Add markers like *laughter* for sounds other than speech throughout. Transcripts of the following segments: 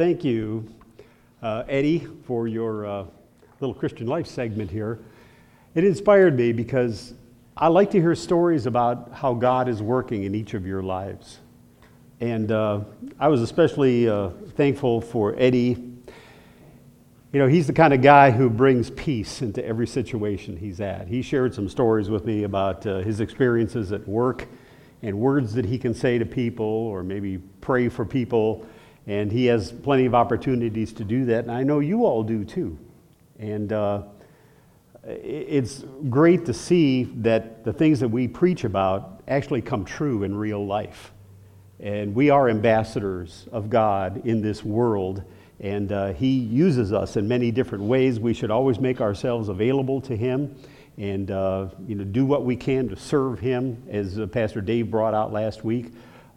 thank you, uh, Eddie, for your uh, little Christian life segment here. It inspired me because I like to hear stories about how God is working in each of your lives. And uh, I was especially uh, thankful for Eddie. You know, he's the kind of guy who brings peace into every situation he's at. He shared some stories with me about uh, his experiences at work and words that he can say to people or maybe pray for people. And he has plenty of opportunities to do that. And I know you all do too. And uh, it's great to see that the things that we preach about actually come true in real life. And we are ambassadors of God in this world. And uh, He uses us in many different ways. We should always make ourselves available to Him and uh, you know, do what we can to serve Him, as uh, Pastor Dave brought out last week.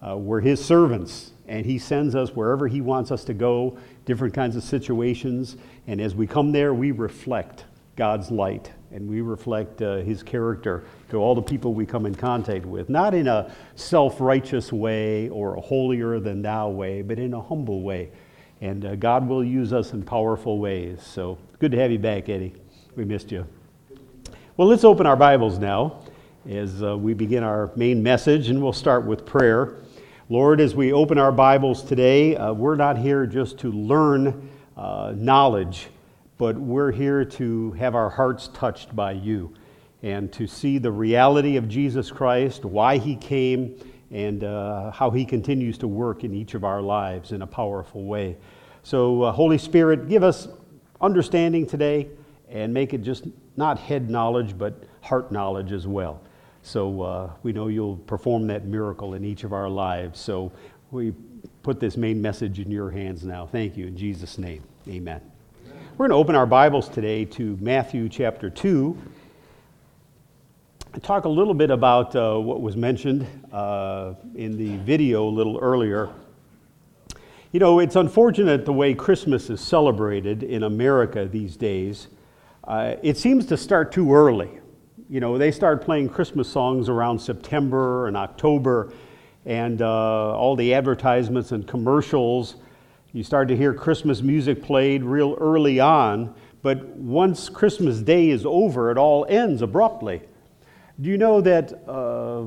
Uh, we're His servants, and He sends us wherever He wants us to go, different kinds of situations. And as we come there, we reflect God's light and we reflect uh, His character to all the people we come in contact with, not in a self righteous way or a holier than thou way, but in a humble way. And uh, God will use us in powerful ways. So good to have you back, Eddie. We missed you. Well, let's open our Bibles now as uh, we begin our main message, and we'll start with prayer. Lord, as we open our Bibles today, uh, we're not here just to learn uh, knowledge, but we're here to have our hearts touched by you and to see the reality of Jesus Christ, why he came, and uh, how he continues to work in each of our lives in a powerful way. So, uh, Holy Spirit, give us understanding today and make it just not head knowledge, but heart knowledge as well. So uh, we know you'll perform that miracle in each of our lives. So we put this main message in your hands now. Thank you in Jesus' name. Amen. We're going to open our Bibles today to Matthew chapter 2 and talk a little bit about uh, what was mentioned uh, in the video a little earlier. You know, it's unfortunate the way Christmas is celebrated in America these days. Uh, it seems to start too early. You know, they start playing Christmas songs around September and October, and uh, all the advertisements and commercials. You start to hear Christmas music played real early on, but once Christmas Day is over, it all ends abruptly. Do you know that uh,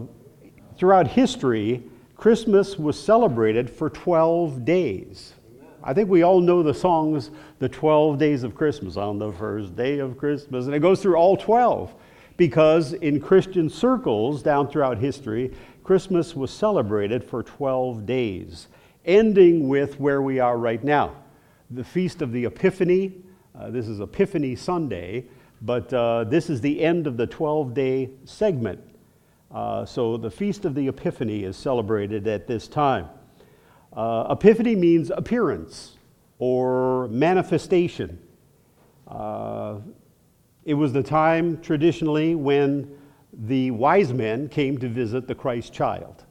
throughout history, Christmas was celebrated for 12 days? I think we all know the songs, The 12 Days of Christmas, on the first day of Christmas, and it goes through all 12 because in Christian circles down throughout history, Christmas was celebrated for 12 days, ending with where we are right now the Feast of the Epiphany. Uh, this is Epiphany Sunday, but uh, this is the end of the 12 day segment. Uh, so the Feast of the Epiphany is celebrated at this time. Uh, epiphany means appearance or manifestation. It was the time traditionally when the wise men came to visit the Christ child.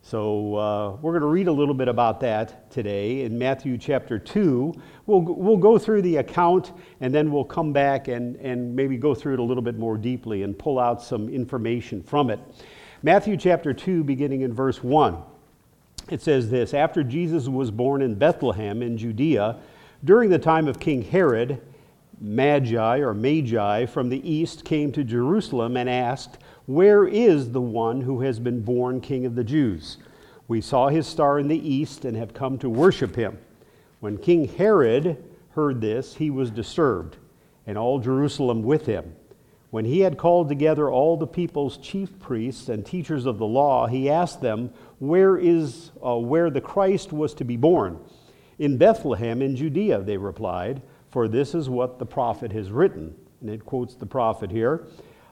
So uh, we're going to read a little bit about that today in Matthew chapter 2. We'll, we'll go through the account and then we'll come back and, and maybe go through it a little bit more deeply and pull out some information from it. Matthew chapter 2, beginning in verse 1 it says this After Jesus was born in Bethlehem in Judea, during the time of King Herod, Magi or Magi from the east came to Jerusalem and asked, Where is the one who has been born King of the Jews? We saw his star in the east and have come to worship him. When King Herod heard this, he was disturbed, and all Jerusalem with him. When he had called together all the people's chief priests and teachers of the law, he asked them, Where is uh, where the Christ was to be born? In Bethlehem in Judea, they replied, for this is what the prophet has written. And it quotes the prophet here.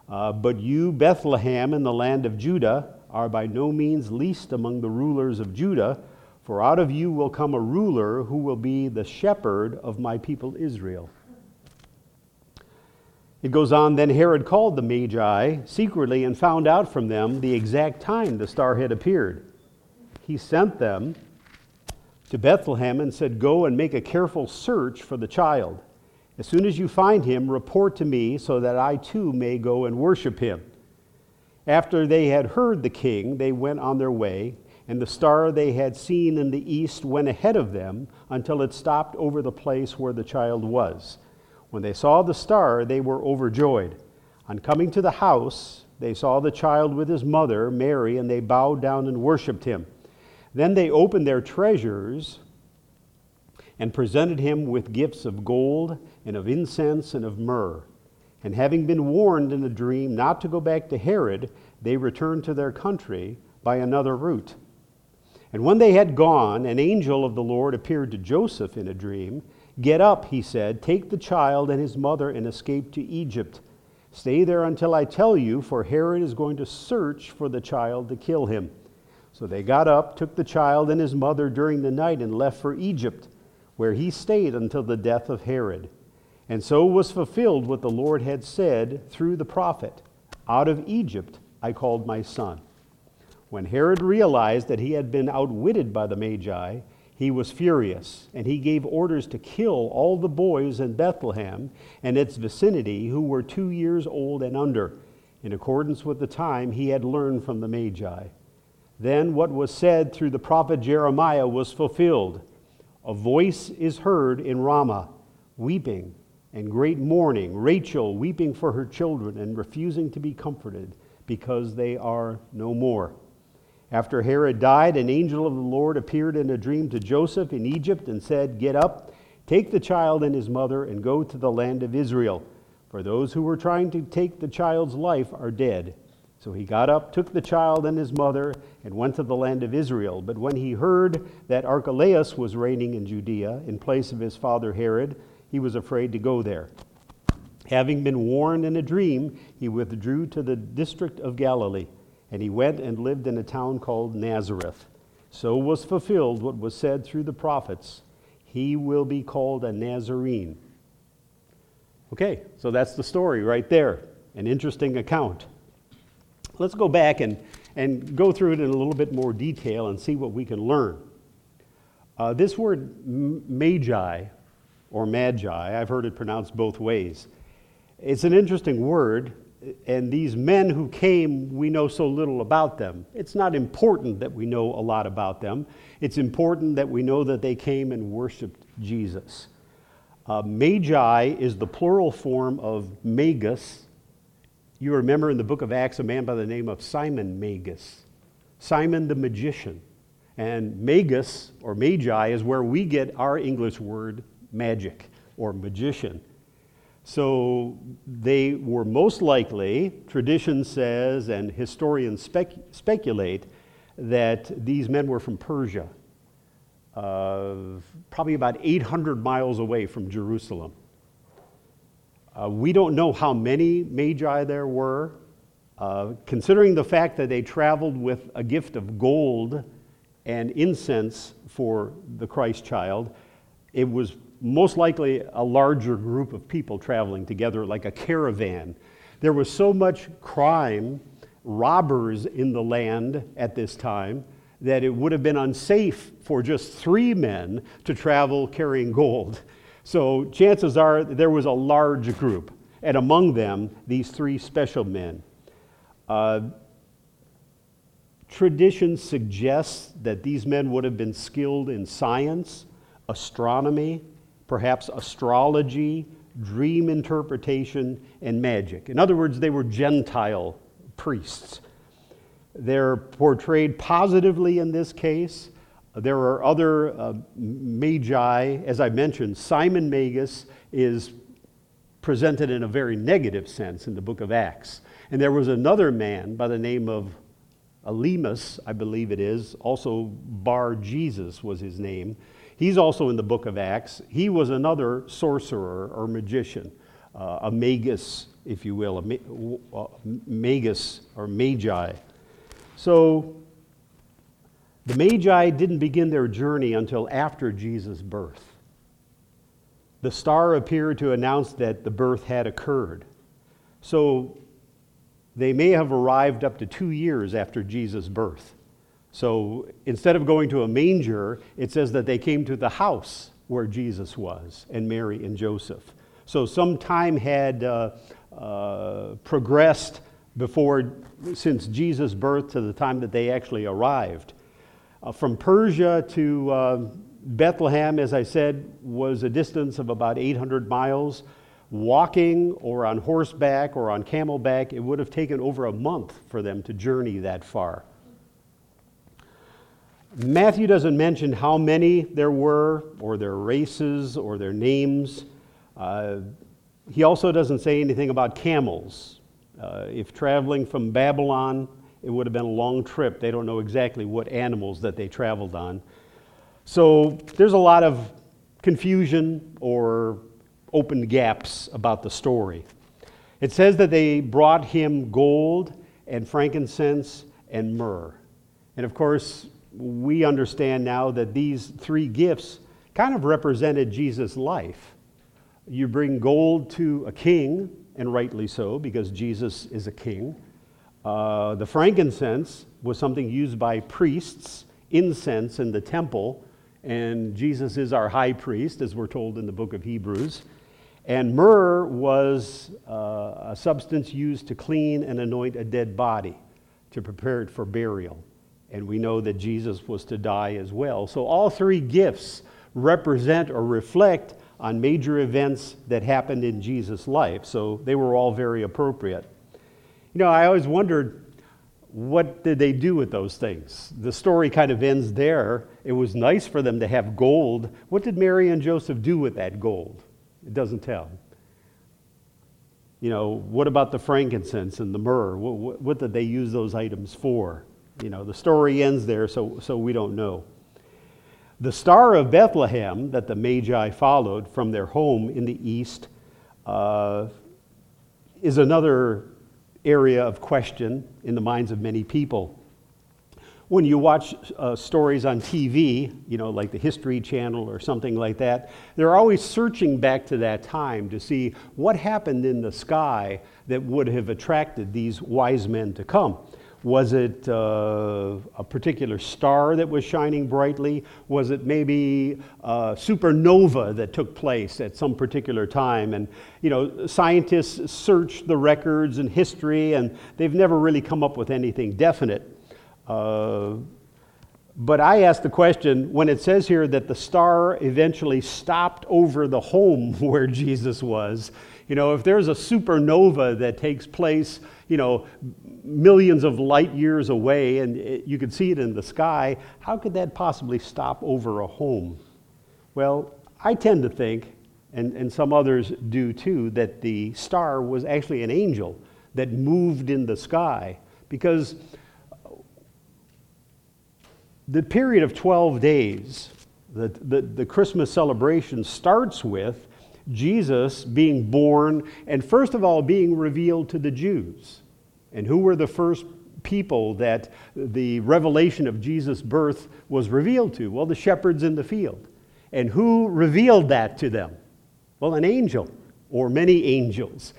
Uh, but you, Bethlehem, in the land of Judah, are by no means least among the rulers of Judah, for out of you will come a ruler who will be the shepherd of my people Israel. It goes on, then Herod called the Magi secretly and found out from them the exact time the star had appeared. He sent them to Bethlehem and said, Go and make a careful search for the child. As soon as you find him, report to me so that I too may go and worship him. After they had heard the king, they went on their way, and the star they had seen in the east went ahead of them until it stopped over the place where the child was. When they saw the star, they were overjoyed. On coming to the house, they saw the child with his mother, Mary, and they bowed down and worshiped him. Then they opened their treasures and presented him with gifts of gold and of incense and of myrrh. And having been warned in a dream not to go back to Herod, they returned to their country by another route. And when they had gone, an angel of the Lord appeared to Joseph in a dream. Get up, he said, take the child and his mother and escape to Egypt. Stay there until I tell you, for Herod is going to search for the child to kill him. So they got up, took the child and his mother during the night, and left for Egypt, where he stayed until the death of Herod. And so was fulfilled what the Lord had said through the prophet Out of Egypt I called my son. When Herod realized that he had been outwitted by the Magi, he was furious, and he gave orders to kill all the boys in Bethlehem and its vicinity who were two years old and under, in accordance with the time he had learned from the Magi. Then what was said through the prophet Jeremiah was fulfilled. A voice is heard in Ramah, weeping and great mourning, Rachel weeping for her children and refusing to be comforted because they are no more. After Herod died, an angel of the Lord appeared in a dream to Joseph in Egypt and said, Get up, take the child and his mother, and go to the land of Israel, for those who were trying to take the child's life are dead. So he got up, took the child and his mother, and went to the land of Israel. But when he heard that Archelaus was reigning in Judea in place of his father Herod, he was afraid to go there. Having been warned in a dream, he withdrew to the district of Galilee, and he went and lived in a town called Nazareth. So was fulfilled what was said through the prophets He will be called a Nazarene. Okay, so that's the story right there. An interesting account. Let's go back and, and go through it in a little bit more detail and see what we can learn. Uh, this word magi or magi. I've heard it pronounced both ways. It's an interesting word, and these men who came, we know so little about them. It's not important that we know a lot about them. It's important that we know that they came and worshiped Jesus. Uh, magi is the plural form of magus. You remember in the book of Acts a man by the name of Simon Magus, Simon the magician. And magus or magi is where we get our English word magic or magician. So they were most likely, tradition says, and historians spec- speculate, that these men were from Persia, uh, probably about 800 miles away from Jerusalem. Uh, we don't know how many magi there were. Uh, considering the fact that they traveled with a gift of gold and incense for the Christ child, it was most likely a larger group of people traveling together, like a caravan. There was so much crime, robbers in the land at this time, that it would have been unsafe for just three men to travel carrying gold. So chances are there was a large group, and among them, these three special men. Uh, tradition suggests that these men would have been skilled in science, astronomy, perhaps astrology, dream interpretation, and magic. In other words, they were Gentile priests. They're portrayed positively in this case. There are other uh, magi, as I mentioned, Simon Magus is presented in a very negative sense in the book of Acts. And there was another man by the name of Elymas, I believe it is, also Bar Jesus was his name, He's also in the book of Acts. He was another sorcerer or magician, uh, a magus, if you will, a uh, magus or magi. So the magi didn't begin their journey until after Jesus' birth. The star appeared to announce that the birth had occurred. So they may have arrived up to two years after Jesus' birth. So instead of going to a manger, it says that they came to the house where Jesus was, and Mary and Joseph. So some time had uh, uh, progressed before, since Jesus' birth to the time that they actually arrived. Uh, from Persia to uh, Bethlehem, as I said, was a distance of about 800 miles. Walking or on horseback or on camelback, it would have taken over a month for them to journey that far. Matthew doesn't mention how many there were, or their races, or their names. Uh, he also doesn't say anything about camels. Uh, if traveling from Babylon, it would have been a long trip. They don't know exactly what animals that they traveled on. So there's a lot of confusion or open gaps about the story. It says that they brought him gold and frankincense and myrrh. And of course, we understand now that these three gifts kind of represented Jesus' life. You bring gold to a king, and rightly so, because Jesus is a king. Uh, the frankincense was something used by priests, incense in the temple, and Jesus is our high priest, as we're told in the book of Hebrews. And myrrh was uh, a substance used to clean and anoint a dead body, to prepare it for burial. And we know that Jesus was to die as well. So all three gifts represent or reflect on major events that happened in Jesus' life. So they were all very appropriate. You know, I always wondered what did they do with those things? The story kind of ends there. It was nice for them to have gold. What did Mary and Joseph do with that gold? It doesn't tell. You know, what about the frankincense and the myrrh? What, what, did they use those items for? You know, the story ends there, so, so we don't know. The star of Bethlehem that the Magi followed from their home in the east uh, is another area of question in the minds of many people. When you watch uh, stories on TV, you know, like the History Channel or something like that, they're always searching back to that time to see what happened in the sky that would have attracted these wise men to come. Was it uh, a particular star that was shining brightly? Was it maybe a supernova that took place at some particular time? And, you know, scientists search the records and history, and they've never really come up with anything definite. Uh, but I ask the question when it says here that the star eventually stopped over the home *laughs* where Jesus was, you know, if there's a supernova that takes place, you know, millions of light years away and it, you could see it in the sky, how could that possibly stop over a home? Well, I tend to think, and, and some others do too, that the star was actually an angel that moved in the sky because the period of 12 days, the, the, the Christmas celebration starts with Jesus being born and, first of all, being revealed to the Jews. And who were the first people that the revelation of Jesus' birth was revealed to? Well, the shepherds in the field. And who revealed that to them? Well, an angel or many angels.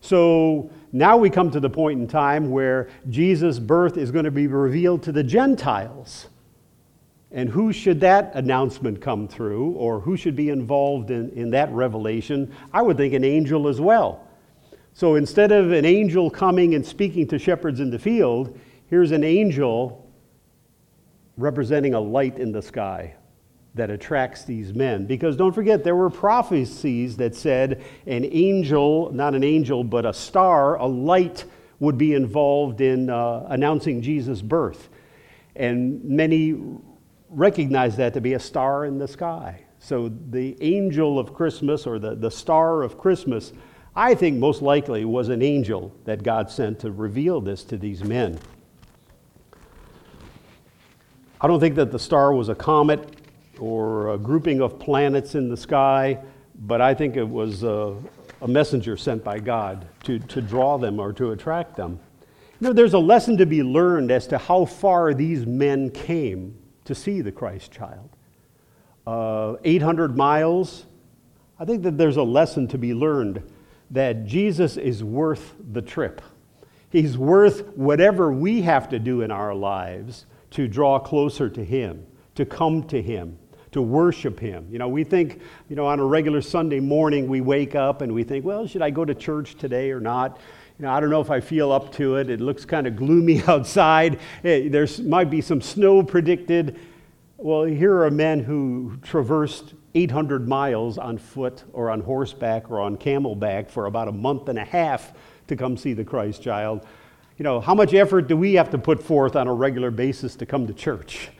So now we come to the point in time where Jesus' birth is going to be revealed to the Gentiles. And who should that announcement come through, or who should be involved in, in that revelation? I would think an angel as well. So instead of an angel coming and speaking to shepherds in the field, here's an angel representing a light in the sky that attracts these men. Because don't forget, there were prophecies that said an angel, not an angel, but a star, a light, would be involved in uh, announcing Jesus' birth. And many recognize that to be a star in the sky. So the angel of Christmas or the, the star of Christmas, I think most likely was an angel that God sent to reveal this to these men. I don't think that the star was a comet or a grouping of planets in the sky, but I think it was a, a messenger sent by God to, to draw them or to attract them. You know, there's a lesson to be learned as to how far these men came to see the Christ child. Uh, 800 miles, I think that there's a lesson to be learned that Jesus is worth the trip. He's worth whatever we have to do in our lives to draw closer to Him, to come to Him, to worship Him. You know, we think, you know, on a regular Sunday morning, we wake up and we think, well, should I go to church today or not? you know, I don't know if I feel up to it. It looks kind of gloomy *laughs* outside. There might be some snow predicted. Well, here are men who traversed 800 miles on foot or on horseback or on camelback for about a month and a half to come see the Christ child. You know, how much effort do we have to put forth on a regular basis to come to church?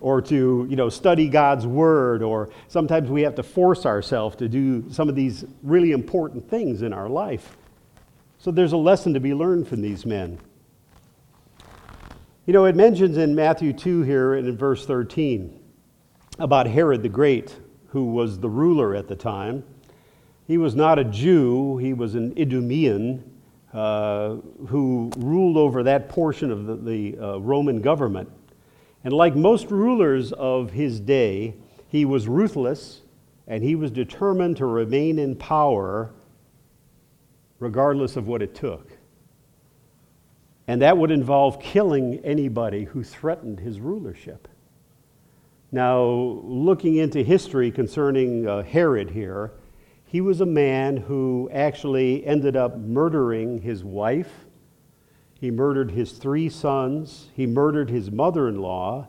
Or to, you know, study God's word, or sometimes we have to force ourselves to do some of these really important things in our life. So there's a lesson to be learned from these men. You know, it mentions in Matthew 2 here and in verse 13 about Herod the Great, who was the ruler at the time. He was not a Jew, he was an Idumean uh, who ruled over that portion of the, the uh, Roman government. And like most rulers of his day, he was ruthless and he was determined to remain in power regardless of what it took. And that would involve killing anybody who threatened his rulership. Now, looking into history concerning uh, Herod here, he was a man who actually ended up murdering his wife. He murdered his three sons. He murdered his mother in law.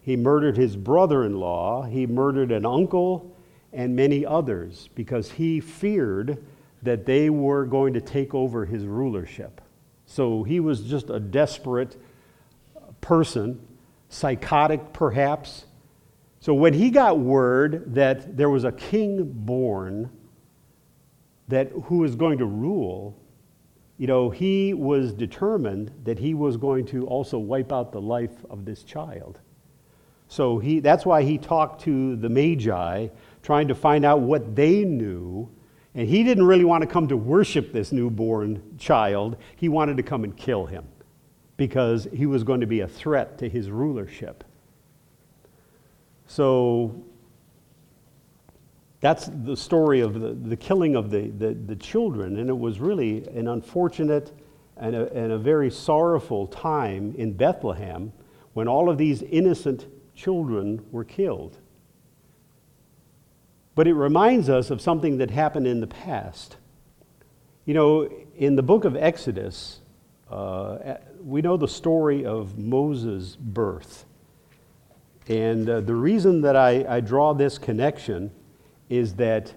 He murdered his brother in law. He murdered an uncle and many others because he feared that they were going to take over his rulership. So he was just a desperate person, psychotic perhaps. So when he got word that there was a king born that who was going to rule, you know, he was determined that he was going to also wipe out the life of this child. So he, that's why he talked to the Magi, trying to find out what they knew and he didn't really want to come to worship this newborn child. He wanted to come and kill him because he was going to be a threat to his rulership. So that's the story of the, the killing of the, the, the children. And it was really an unfortunate and a, and a very sorrowful time in Bethlehem when all of these innocent children were killed. But it reminds us of something that happened in the past. You know, in the book of Exodus, uh, we know the story of Moses' birth. And uh, the reason that I, I draw this connection is that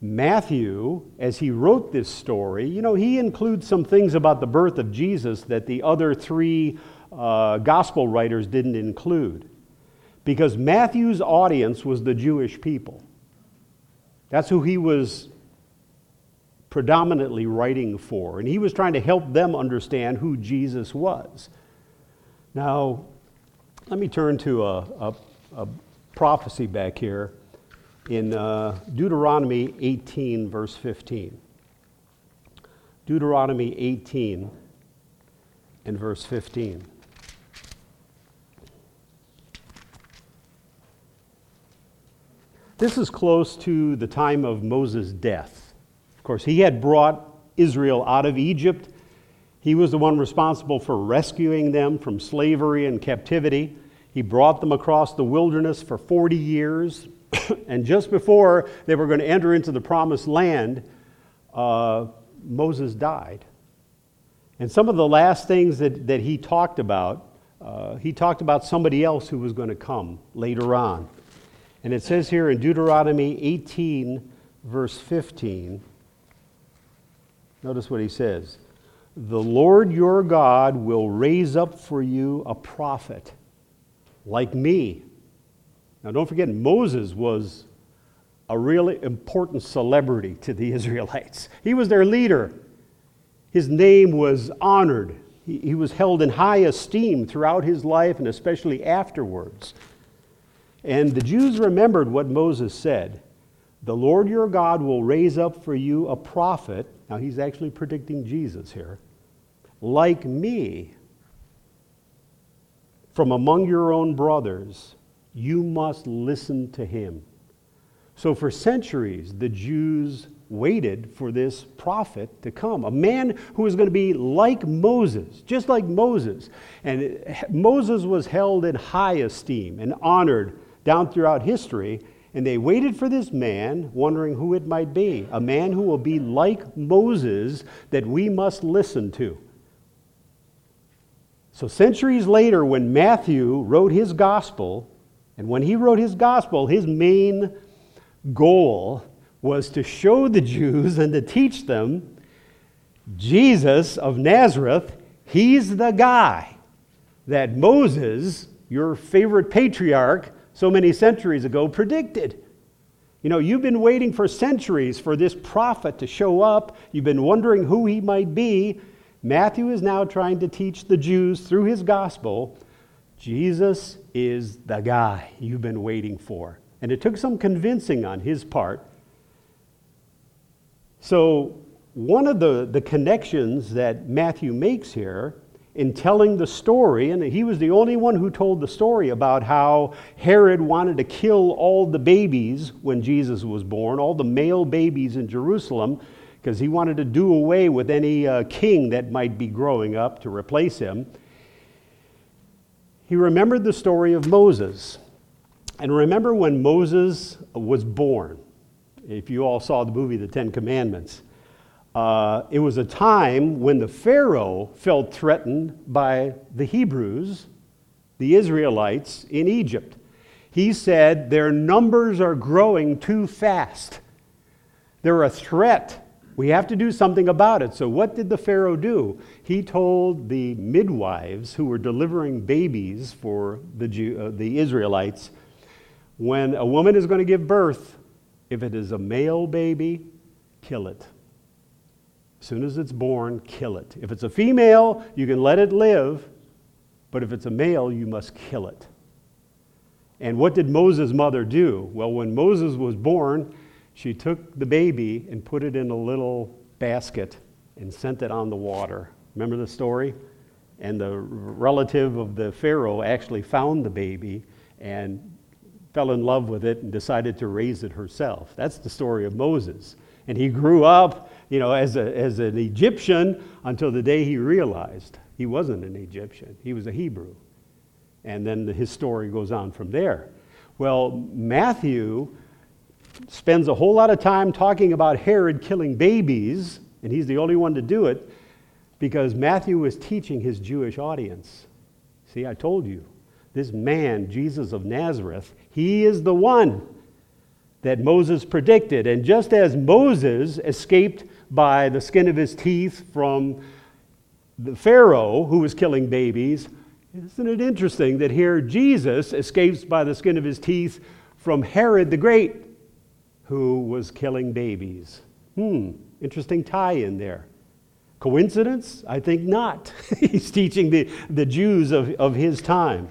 Matthew, as he wrote this story, you know, he includes some things about the birth of Jesus that the other three uh, gospel writers didn't include. Because Matthew's audience was the Jewish people. That's who he was predominantly writing for. And he was trying to help them understand who Jesus was. Now, let me turn to a, a, a prophecy back here in uh, Deuteronomy 18, verse 15. Deuteronomy 18 and verse 15. This is close to the time of Moses' death. Of course, he had brought Israel out of Egypt. He was the one responsible for rescuing them from slavery and captivity. He brought them across the wilderness for 40 years. *coughs* and just before they were going to enter into the promised land, uh, Moses died. And some of the last things that, that he talked about, uh, he talked about somebody else who was going to come later on. And it says here in Deuteronomy 18, verse 15, notice what he says The Lord your God will raise up for you a prophet like me. Now, don't forget, Moses was a really important celebrity to the *laughs* Israelites. He was their leader. His name was honored. He, he was held in high esteem throughout his life and especially afterwards. And the Jews remembered what Moses said The Lord your God will raise up for you a prophet. Now he's actually predicting Jesus here. Like me, from among your own brothers, you must listen to him. So for centuries, the Jews waited for this prophet to come, a man who was going to be like Moses, just like Moses. And Moses was held in high esteem and honored down throughout history. And they waited for this man, wondering who it might be, a man who will be like Moses that we must listen to. So, centuries later, when Matthew wrote his gospel, and when he wrote his gospel, his main goal was to show the Jews and to teach them Jesus of Nazareth, he's the guy that Moses, your favorite patriarch, so many centuries ago predicted. You know, you've been waiting for centuries for this prophet to show up. You've been wondering who he might be. Matthew is now trying to teach the Jews through his gospel Jesus is the guy you've been waiting for. And it took some convincing on his part. So, one of the, the connections that Matthew makes here in telling the story, and he was the only one who told the story about how Herod wanted to kill all the babies when Jesus was born, all the male babies in Jerusalem, because he wanted to do away with any uh, king that might be growing up to replace him. He remembered the story of Moses. And remember when Moses was born, if you all saw the movie The Ten Commandments. Uh, it was a time when the Pharaoh felt threatened by the Hebrews, the Israelites in Egypt. He said, Their numbers are growing too fast. They're a threat. We have to do something about it. So, what did the Pharaoh do? He told the midwives who were delivering babies for the, Jew, uh, the Israelites when a woman is going to give birth, if it is a male baby, kill it. As soon as it's born, kill it. If it's a female, you can let it live, but if it's a male, you must kill it. And what did Moses' mother do? Well, when Moses was born, she took the baby and put it in a little basket and sent it on the water. Remember the story? And the relative of the Pharaoh actually found the baby and fell in love with it and decided to raise it herself. That's the story of Moses. And he grew up you know, as, a, as an Egyptian until the day he realized he wasn't an Egyptian, he was a Hebrew. And then his story goes on from there. Well, Matthew spends a whole lot of time talking about Herod killing babies, and he's the only one to do it because Matthew was teaching his Jewish audience. See, I told you, this man, Jesus of Nazareth, he is the one that Moses predicted. And just as Moses escaped by the skin of his teeth from the Pharaoh who was killing babies, isn't it interesting that here Jesus escapes by the skin of his teeth from Herod the Great who was killing babies? Hmm, interesting tie in there. Coincidence? I think not. *laughs* He's teaching the, the Jews of, of his time.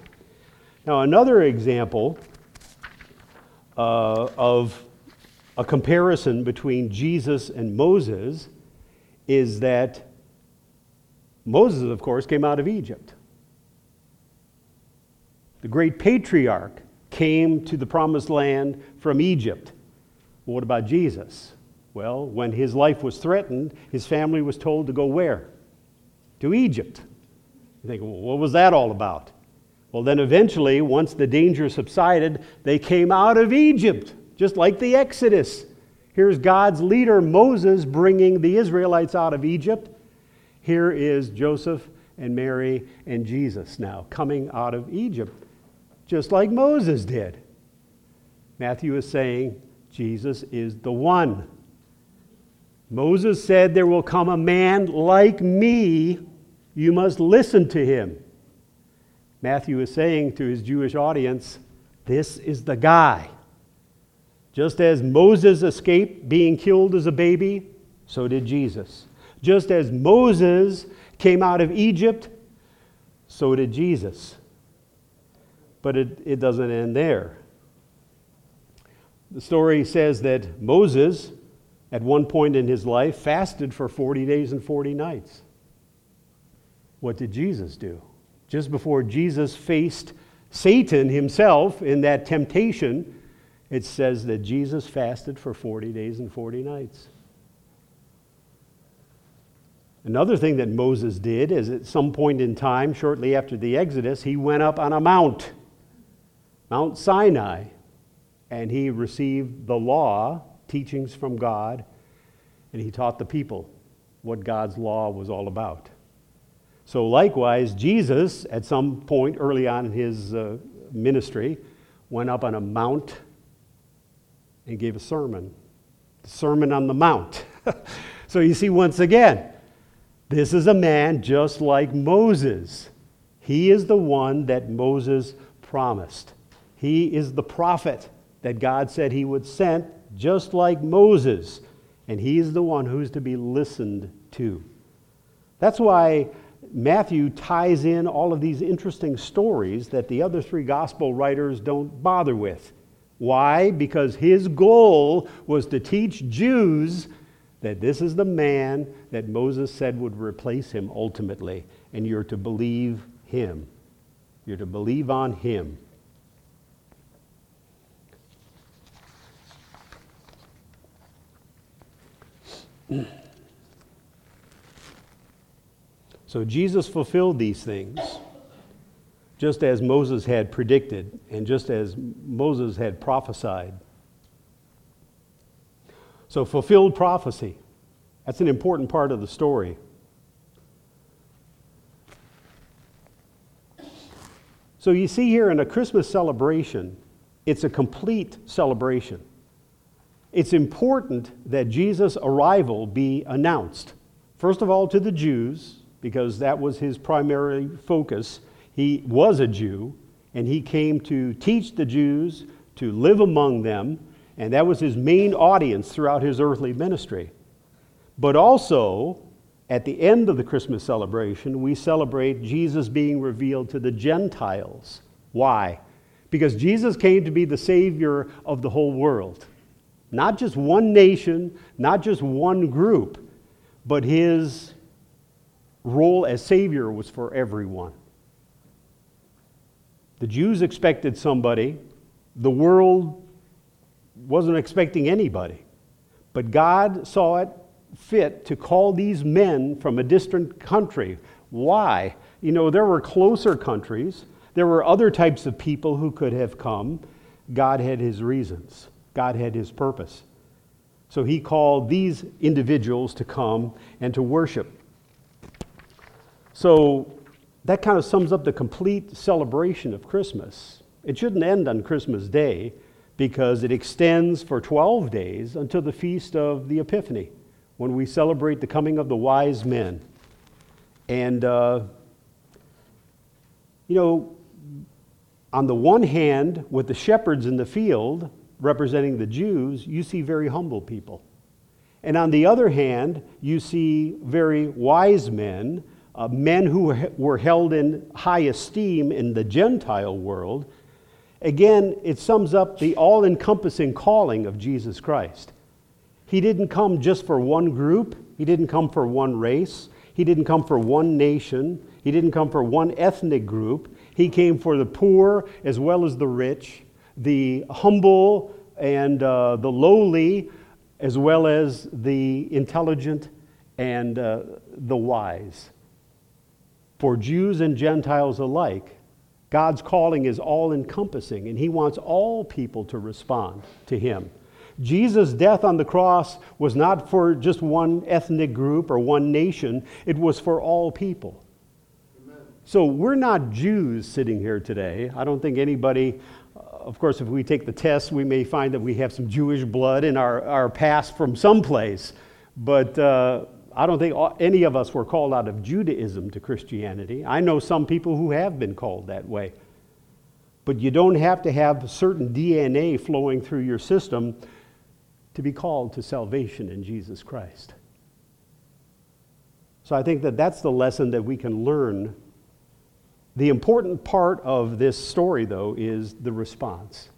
Now, another example uh, of a comparison between Jesus and Moses is that Moses, of course, came out of Egypt. The great patriarch came to the promised land from Egypt. What about Jesus? Well, when his life was threatened, his family was told to go where? To Egypt. You think, well, what was that all about? Well, then eventually, once the danger subsided, they came out of Egypt, just like the Exodus. Here's God's leader, Moses, bringing the Israelites out of Egypt. Here is Joseph and Mary and Jesus now coming out of Egypt, just like Moses did. Matthew is saying Jesus is the one. Moses said, There will come a man like me. You must listen to him. Matthew is saying to his Jewish audience, This is the guy. Just as Moses escaped being killed as a baby, so did Jesus. Just as Moses came out of Egypt, so did Jesus. But it, it doesn't end there. The story says that Moses, at one point in his life, fasted for 40 days and 40 nights. What did Jesus do? Just before Jesus faced Satan himself in that temptation, it says that Jesus fasted for 40 days and 40 nights. Another thing that Moses did is at some point in time, shortly after the Exodus, he went up on a mount, Mount Sinai, and he received the law, teachings from God, and he taught the people what God's law was all about. So, likewise, Jesus, at some point early on in his uh, ministry, went up on a mount and gave a sermon. The Sermon on the Mount. *laughs* so, you see, once again, this is a man just like Moses. He is the one that Moses promised. He is the prophet that God said he would send, just like Moses. And he is the one who's to be listened to. That's why Matthew ties in all of these interesting stories that the other three gospel writers don't bother with. Why? Because his goal was to teach Jews that this is the man that Moses said would replace him ultimately, and you're to believe him. You're to believe on him. *clears throat* So Jesus fulfilled these things just as Moses had predicted and just as Moses had prophesied. So, fulfilled prophecy. That's an important part of the story. So, you see here in a Christmas celebration, it's a complete celebration. It's important that Jesus' arrival be announced. First of all, to the Jews, because that was his primary focus. He was a Jew, and he came to teach the Jews, to live among them, and that was his main audience throughout his earthly ministry. But also, at the end of the Christmas celebration, we celebrate Jesus being revealed to the Gentiles. Why? Because Jesus came to be the Savior of the whole world. Not just one nation, not just one group, but his role as Savior was for everyone. The Jews expected somebody, the world wasn't expecting anybody. But God saw it fit to call these men from a distant country. Why? You know, there were closer countries, there were other types of people who could have come. God had his reasons, God had his purpose. So he called these individuals to come and to worship. So that kind of sums up the complete celebration of Christmas. It shouldn't end on Christmas Day because it extends for 12 days until the feast of the Epiphany, when we celebrate the coming of the wise men. And, uh, you know, on the one hand, with the shepherds in the field representing the Jews, you see very humble people. And on the other hand, you see very wise men, uh, men who were held in high esteem in the Gentile world Again, it sums up the all encompassing calling of Jesus Christ. He didn't come just for one group, He didn't come for one race, He didn't come for one nation, He didn't come for one ethnic group. He came for the poor as well as the rich, the humble and uh, the lowly, as well as the intelligent and uh, the wise. For Jews and Gentiles alike, God's calling is all encompassing, and He wants all people to respond to Him. Jesus' death on the cross was not for just one ethnic group or one nation, it was for all people. Amen. So we're not Jews sitting here today. I don't think anybody, uh, of course, if we take the test, we may find that we have some Jewish blood in our, our past from someplace. But uh, I don't think any of us were called out of Judaism to Christianity. I know some people who have been called that way. But you don't have to have certain DNA flowing through your system to be called to salvation in Jesus Christ. So I think that that's the lesson that we can learn. The important part of this story, though, is the response.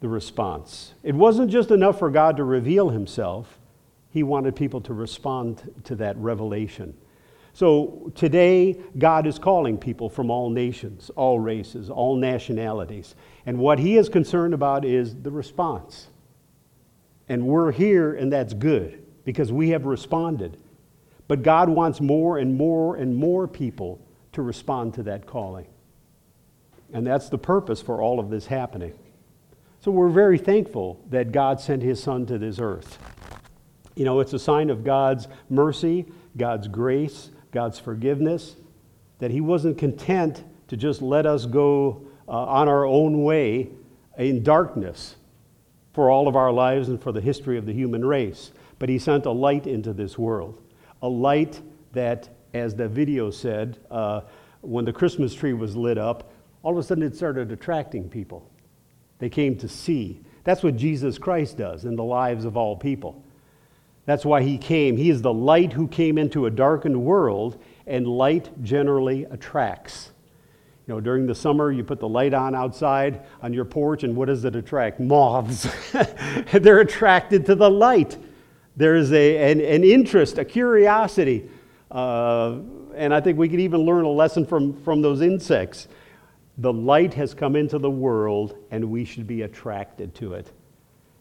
The response. It wasn't just enough for God to reveal himself he wanted people to respond to that revelation. So today, God is calling people from all nations, all races, all nationalities. And what He is concerned about is the response. And we're here, and that's good because we have responded. But God wants more and more and more people to respond to that calling. And that's the purpose for all of this happening. So we're very thankful that God sent his son to this earth. You know, it's a sign of God's mercy, God's grace, God's forgiveness, that he wasn't content to just let us go uh, on our own way in darkness for all of our lives and for the history of the human race. But he sent a light into this world, a light that, as the video said, uh, when the Christmas tree was lit up, all of a sudden it started attracting people. They came to see. That's what Jesus Christ does in the lives of all people. That's why he came. He is the light who came into a darkened world, and light generally attracts. You know, during the summer, you put the light on outside on your porch, and what does it attract? Moths. *laughs* They're attracted to the light. There's a, an, an interest, a curiosity. Uh, and I think we could even learn a lesson from, from those insects. The light has come into the world, and we should be attracted to it.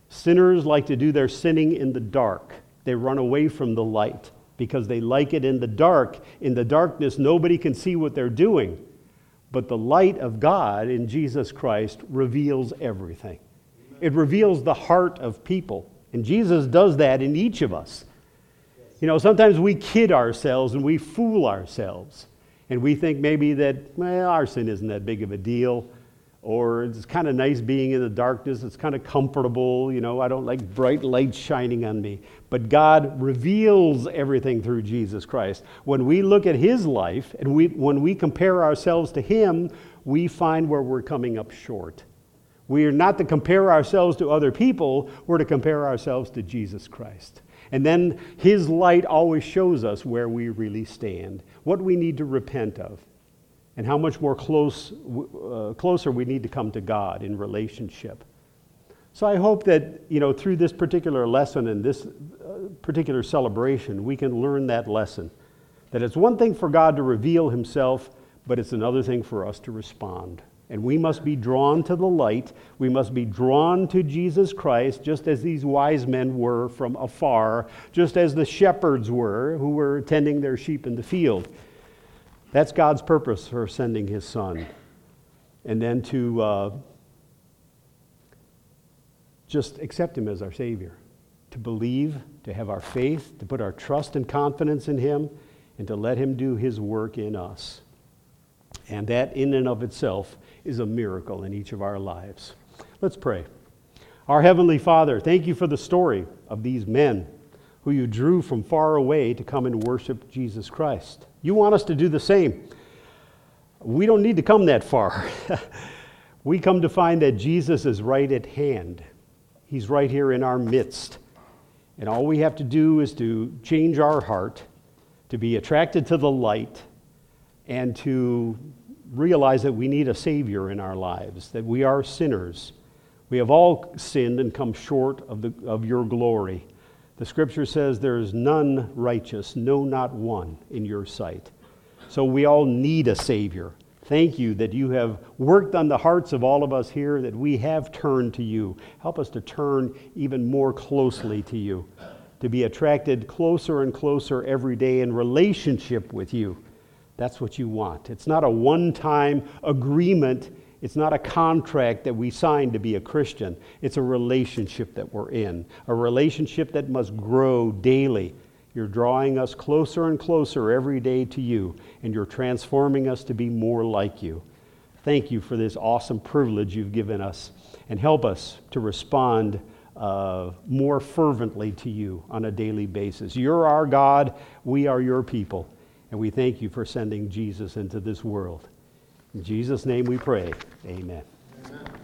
Sinners like to do their sinning in the dark, they run away from the light because they like it in the dark. In the darkness, nobody can see what they're doing. But the light of God in Jesus Christ reveals everything. It reveals the heart of people. And Jesus does that in each of us. You know, sometimes we kid ourselves and we fool ourselves. And we think maybe that, well, our sin isn't that big of a deal. Or it's kind of nice being in the darkness. It's kind of comfortable. You know, I don't like bright lights shining on me. But God reveals everything through Jesus Christ. When we look at His life and we, when we compare ourselves to Him, we find where we're coming up short. We are not to compare ourselves to other people, we're to compare ourselves to Jesus Christ. And then His light always shows us where we really stand, what we need to repent of, and how much more close, uh, closer we need to come to God in relationship. So I hope that, you know, through this particular lesson and this uh, particular celebration, we can learn that lesson. That it's one thing for God to reveal Himself, but it's another thing for us to respond. And we must be drawn to the light. We must be drawn to Jesus Christ, just as these wise men were from afar, just as the shepherds were who were tending their sheep in the field. That's God's purpose for sending his son. And then to uh, just accept him as our Savior, to believe, to have our faith, to put our trust and confidence in him, and to let him do his work in us. And that, in and of itself, is a miracle in each of our lives. Let's pray. Our Heavenly Father, thank you for the story of these men who you drew from far away to come and worship Jesus Christ. You want us to do the same. We don't need to come that far. *laughs* we come to find that Jesus is right at hand, He's right here in our midst. And all we have to do is to change our heart, to be attracted to the light, and to realize that we need a Savior in our lives, that we are sinners. We have all sinned and come short of, the, of your glory. The scripture says there is none righteous, no, not one in your sight. So we all need a Savior. Thank you that you have worked on the hearts of all of us here, that we have turned to you. Help us to turn even more closely to you, to be attracted closer and closer every day in relationship with you. That's what you want. It's not a one time agreement, it's not a contract that we sign to be a Christian. It's a relationship that we're in, a relationship that must grow daily. You're drawing us closer and closer every day to you, and you're transforming us to be more like you. Thank you for this awesome privilege you've given us, and help us to respond uh, more fervently to you on a daily basis. You're our God, we are your people. And we thank you for sending Jesus into this world. In Jesus' name we pray. Amen. Amen.